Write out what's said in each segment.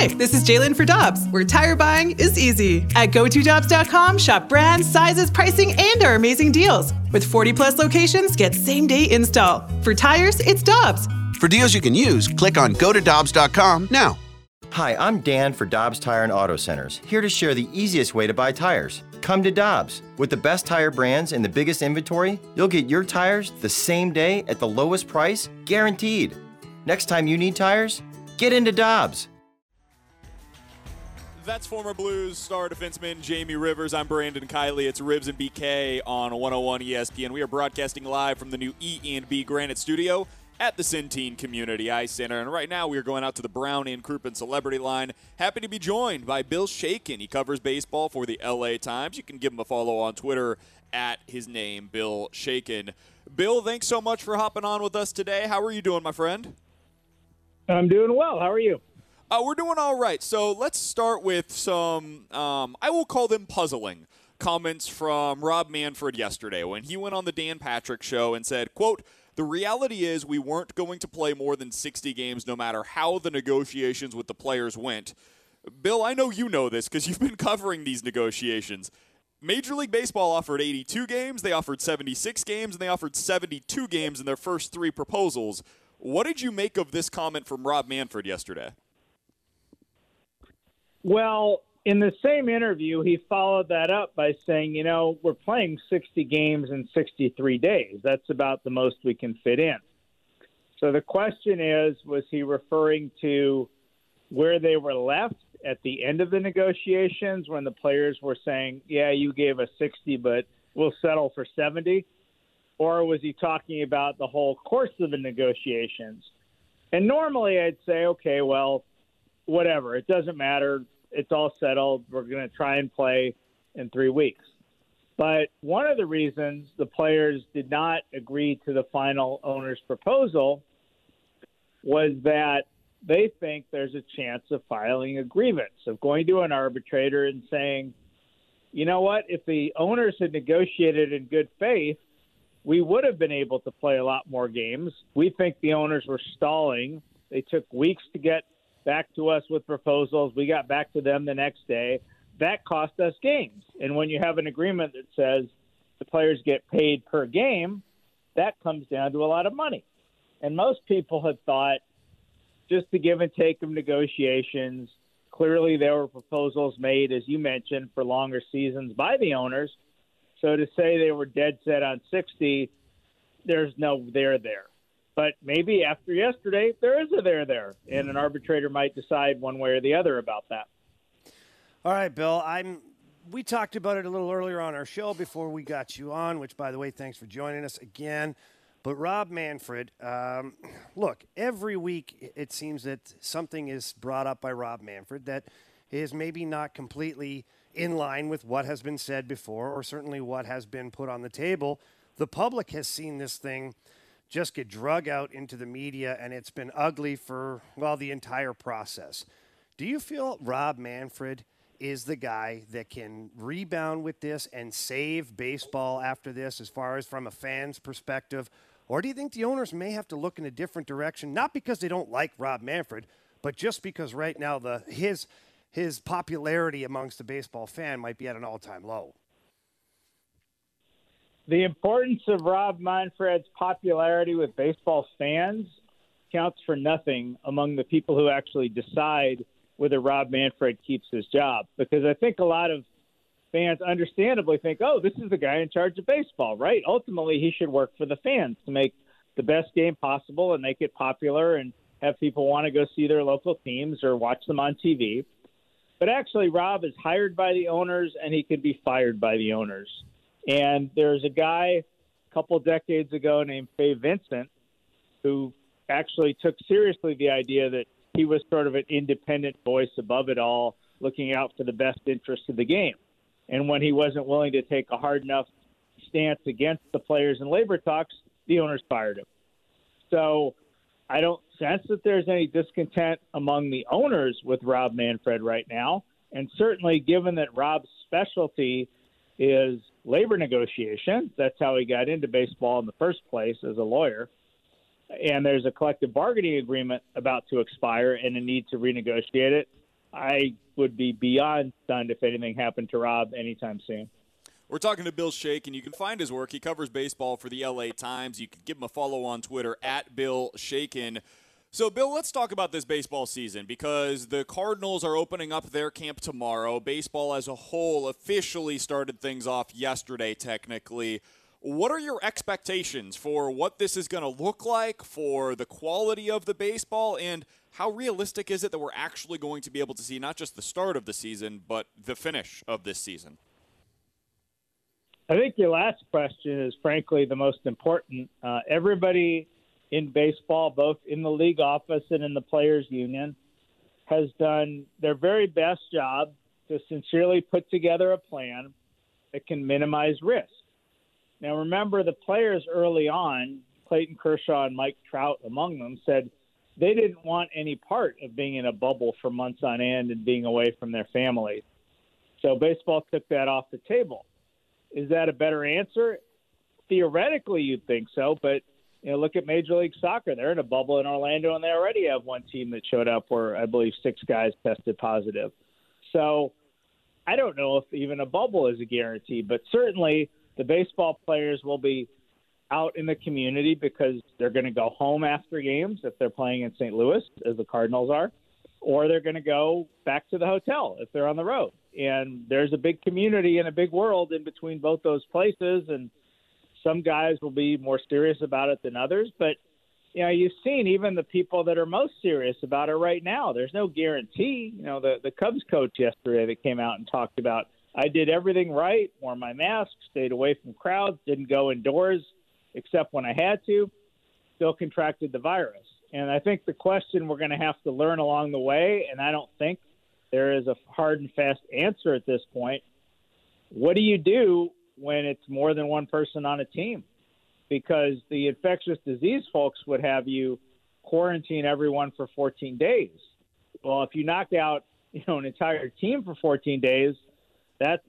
Hi, this is Jalen for Dobbs, where tire buying is easy. At GoToDobbs.com, shop brands, sizes, pricing, and our amazing deals. With 40 plus locations, get same day install. For tires, it's Dobbs. For deals you can use, click on GoToDobbs.com now. Hi, I'm Dan for Dobbs Tire and Auto Centers, here to share the easiest way to buy tires. Come to Dobbs. With the best tire brands and the biggest inventory, you'll get your tires the same day at the lowest price, guaranteed. Next time you need tires, get into Dobbs. That's former Blues star defenseman Jamie Rivers. I'm Brandon Kiley. It's Ribs and BK on 101 ESPN. We are broadcasting live from the new E and B Granite Studio at the Centene Community Ice Center. And right now we are going out to the Brown and Crouppen Celebrity Line. Happy to be joined by Bill Shaikin. He covers baseball for the LA Times. You can give him a follow on Twitter at his name, Bill Shaikin. Bill, thanks so much for hopping on with us today. How are you doing, my friend? I'm doing well. How are you? Uh, we're doing all right. So let's start with some, um, I will call them puzzling comments from Rob Manfred yesterday when he went on the Dan Patrick show and said, quote, the reality is, we weren't going to play more than 60 games no matter how the negotiations with the players went. Bill, I know you know this because you've been covering these negotiations. Major League Baseball offered 82 games, they offered 76 games, and they offered 72 games in their first three proposals. What did you make of this comment from Rob Manfred yesterday? Well, in the same interview, he followed that up by saying, you know, we're playing 60 games in 63 days. That's about the most we can fit in. So the question is, was he referring to where they were left at the end of the negotiations when the players were saying, yeah, you gave us 60, but we'll settle for 70? Or was he talking about the whole course of the negotiations? And normally I'd say, okay, well, whatever. It doesn't matter it's all settled. We're going to try and play in three weeks. But one of the reasons the players did not agree to the final owner's proposal was that they think there's a chance of filing a grievance, of going to an arbitrator and saying, you know what, if the owners had negotiated in good faith, we would have been able to play a lot more games. We think the owners were stalling. They took weeks to get back to us with proposals. We got back to them the next day. That cost us games. And when you have an agreement that says the players get paid per game, that comes down to a lot of money. And most people have thought just the give and take of negotiations. Clearly, there were proposals made, as you mentioned, for longer seasons by the owners. So to say they were dead set on 60, there's no there there. But maybe after yesterday, there is a there there, and an arbitrator might decide one way or the other about that. All right, Bill. I'm. We talked about it a little earlier on our show before we got you on. Which, by the way, thanks for joining us again. But Rob Manfred, um, look, every week it seems that something is brought up by Rob Manfred that is maybe not completely in line with what has been said before, or certainly what has been put on the table. The public has seen this thing just get drug out into the media, and it's been ugly for, well, the entire process. Do you feel Rob Manfred is the guy that can rebound with this and save baseball after this, as far as from a fan's perspective? Or do you think the owners may have to look in a different direction, not because they don't like Rob Manfred, but just because right now the his his popularity amongst the baseball fan might be at an all-time low? The importance of Rob Manfred's popularity with baseball fans counts for nothing among the people who actually decide whether Rob Manfred keeps his job. Because I think a lot of fans understandably think, oh, this is the guy in charge of baseball, right? Ultimately, he should work for the fans to make the best game possible and make it popular and have people want to go see their local teams or watch them on TV. But actually, Rob is hired by the owners and he could be fired by the owners. And there's a guy a couple decades ago named Fay Vincent who actually took seriously the idea that he was sort of an independent voice above it all, looking out for the best interest of the game. And when he wasn't willing to take a hard enough stance against the players in labor talks, the owners fired him. So I don't sense that there's any discontent among the owners with Rob Manfred right now. And certainly, given that Rob's specialty is labor negotiations. That's how he got into baseball in the first place as a lawyer. And there's a collective bargaining agreement about to expire and a need to renegotiate it. I would be beyond stunned if anything happened to Rob anytime soon. We're talking to Bill Shaikin. You can find his work. He covers baseball for the LA Times. You can give him a follow on Twitter at Bill Shaikin. So, Bill, let's talk about this baseball season because the Cardinals are opening up their camp tomorrow. Baseball as a whole officially started things off yesterday, technically. What are your expectations for what this is going to look like, for the quality of the baseball, and how realistic is it that we're actually going to be able to see not just the start of the season, but the finish of this season? I think your last question is frankly the most important. Uh, everybody in baseball, both in the league office and in the players' union, has done their very best job to sincerely put together a plan that can minimize risk. Now, remember, the players early on, Clayton Kershaw and Mike Trout among them, said they didn't want any part of being in a bubble for months on end and being away from their families. So baseball took that off the table. Is that a better answer? Theoretically, you'd think so, but you know, look at Major League Soccer. They're in a bubble in Orlando, and they already have one team that showed up where I believe six guys tested positive. So I don't know if even a bubble is a guarantee, but certainly the baseball players will be out in the community because they're going to go home after games if they're playing in St. Louis, as the Cardinals are, or they're going to go back to the hotel if they're on the road. And there's a big community and a big world in between both those places, and some guys will be more serious about it than others, but you know, you've seen even the people that are most serious about it right now. There's no guarantee. You know, the the Cubs coach yesterday that came out and talked about I did everything right, wore my mask, stayed away from crowds, didn't go indoors except when I had to, still contracted the virus. And I think the question we're going to have to learn along the way, and I don't think there is a hard and fast answer at this point. What do you do when it's more than one person on a team because the infectious disease folks would have you quarantine everyone for 14 days. Well, if you knock out you know an entire team for 14 days, that's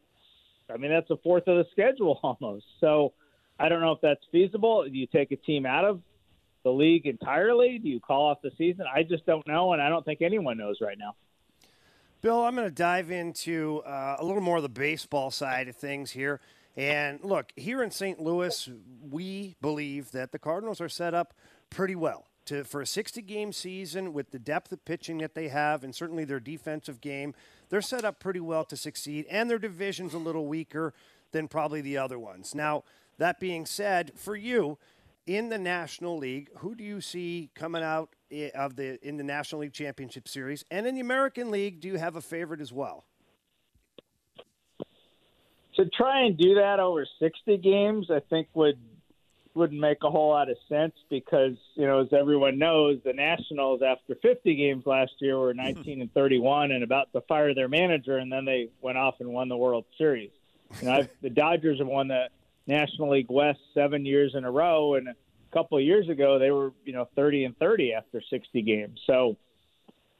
I mean that's a fourth of the schedule almost. So I don't know if that's feasible. Do you take a team out of the league entirely? Do you call off the season? I just don't know, and I don't think anyone knows right now. Bill, I'm going to dive into uh, a little more of the baseball side of things here. And look, here in St. Louis, we believe that the Cardinals are set up pretty well to for a 60 game season with the depth of pitching that they have and certainly their defensive game. They're set up pretty well to succeed and their division's a little weaker than probably the other ones. Now, that being said, for you in the National League, who do you see coming out eh, of the in the National League Championship Series and in the American League, do you have a favorite as well? To try and do that over 60 games, I think would wouldn't make a whole lot of sense because you know, as everyone knows, the Nationals after 50 games last year were hmm. 19 and 31 and about to fire their manager, and then they went off and won the World Series. You know, the Dodgers have won the National League West seven years in a row, and a couple of years ago they were you know 30 and 30 after 60 games. So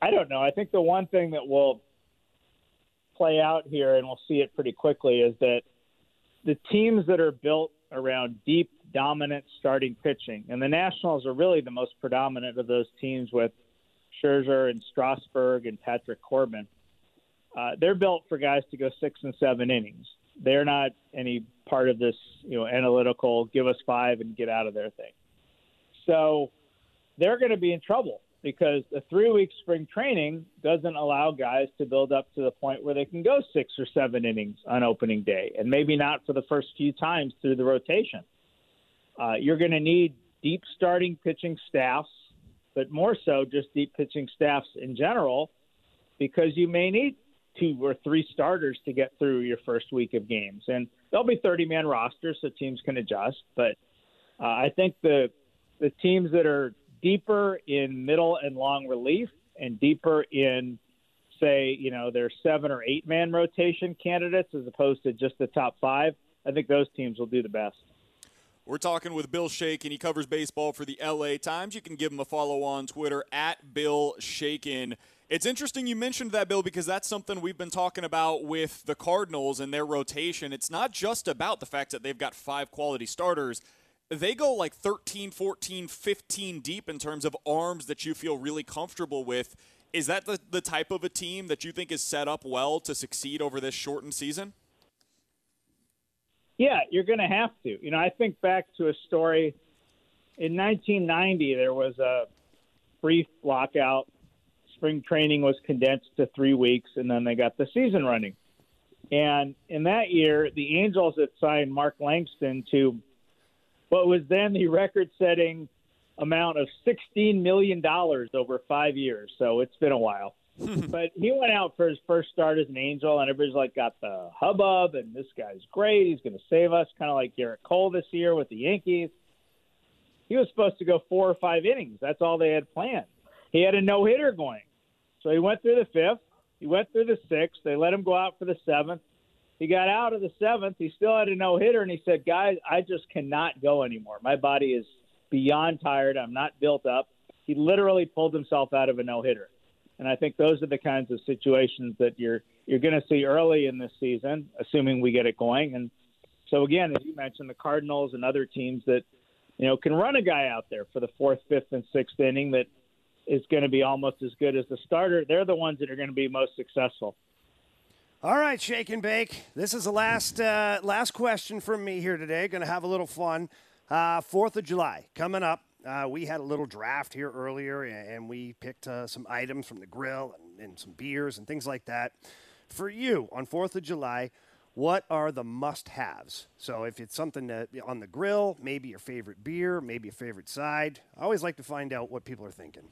I don't know. I think the one thing that will play out here, and we'll see it pretty quickly, is that the teams that are built around deep, dominant starting pitching, and the Nationals are really the most predominant of those teams with Scherzer and Strasburg and Patrick Corbin. Uh, they're built for guys to go six and seven innings. They're not any part of this, you know, analytical give us five and get out of there thing. So they're going to be in trouble because a three week spring training doesn't allow guys to build up to the point where they can go six or seven innings on opening day, and maybe not for the first few times through the rotation. Uh, you're going to need deep starting pitching staffs, but more so just deep pitching staffs in general, because you may need two or three starters to get through your first week of games. And there'll be 30 man rosters, so teams can adjust. But uh, I think the the teams that are deeper in middle and long relief and deeper in say, you know, their seven or eight man rotation candidates as opposed to just the top five, I think those teams will do the best. We're talking with Bill Shaikin. He covers baseball for the LA Times. You can give him a follow on Twitter at Bill Shaikin. It's interesting you mentioned that, Bill, because that's something we've been talking about with the Cardinals and their rotation. It's not just about the fact that they've got five quality starters they go like 13, 14, 15 deep in terms of arms that you feel really comfortable with Is that the, the type of a team that you think is set up well to succeed over this shortened season? Yeah, you're going to have to. You know, I think back to a story in 1990. There was a brief lockout. Spring training was condensed to three weeks, and then they got the season running. And in that year, the Angels had signed Mark Langston to what was then the record-setting amount of $16 million over five years. So it's been a while. but he went out for his first start as an Angel, and everybody's like got the hubbub, and this guy's great. He's going to save us, kind of like Gerrit Cole this year with the Yankees. He was supposed to go four or five innings. That's all they had planned. He had a no hitter going. So he went through the fifth. He went through the sixth. They let him go out for the seventh. He got out of the seventh. He still had a no hitter, and he said, Guys, I just cannot go anymore. My body is beyond tired. I'm not built up. He literally pulled himself out of a no hitter. And I think those are the kinds of situations that you're you're going to see early in this season, assuming we get it going. And so again, as you mentioned, the Cardinals and other teams that you know can run a guy out there for the fourth, fifth, and sixth inning that is going to be almost as good as the starter. They're the ones that are going to be most successful. All right, shake and bake. This is the last uh, last question from me here today. Going to have a little fun. Uh, Fourth of July coming up. Uh, we had a little draft here earlier, and we picked uh, some items from the grill and, and, some beers and things like that. For you on Fourth of July, what are the must-haves? So if it's something that on the grill, maybe your favorite beer, maybe a favorite side. I always like to find out what people are thinking.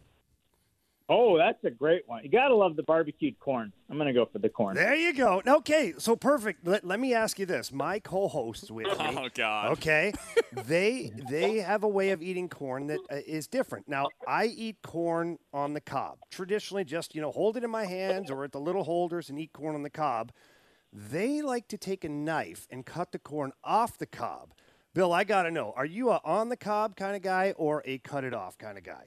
Oh, that's a great one. You got to love the barbecued corn. I'm going to go for the corn. There you go. Okay, so perfect. Let, let me ask you this. My co-hosts with me. Oh God. Okay, they they have a way of eating corn that uh, is different. Now, I eat corn on the cob. Traditionally, just you know, hold it in my hands or at the little holders and eat corn on the cob. They like to take a knife and cut the corn off the cob. Bill, I got to know: Are you a on the cob kind of guy or a cut it off kind of guy?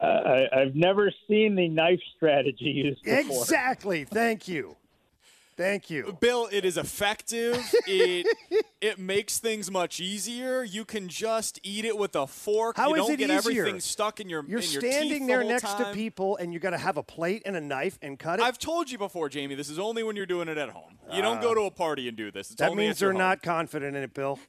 Uh, I, have never seen the knife strategy used before. Exactly. Thank you. Thank you, Bill. It is effective. it it makes things much easier. You can just eat it with a fork. How you is don't it get easier? everything stuck in your. You're in your standing teeth there the next time. to people, and you got to have a plate and a knife and cut it. I've told you before, Jamie. This is only when you're doing it at home. You don't go to a party and do this. It's that only means at your they're home. not confident in it, Bill.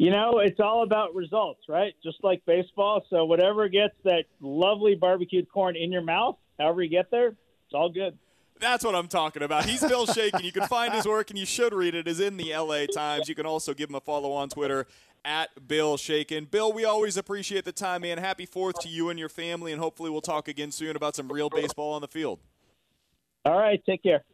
You know, it's all about results, right? Just like baseball. So whatever gets that lovely barbecued corn in your mouth, however you get there, it's all good. That's what I'm talking about. He's Bill Shaikin. You can find his work, and you should read it. Is in the LA Times. You can also give him a follow on Twitter at Bill Shaikin. Bill, we always appreciate the time, man. Happy Fourth to you and your family, and hopefully we'll talk again soon about some real baseball on the field. All right, take care.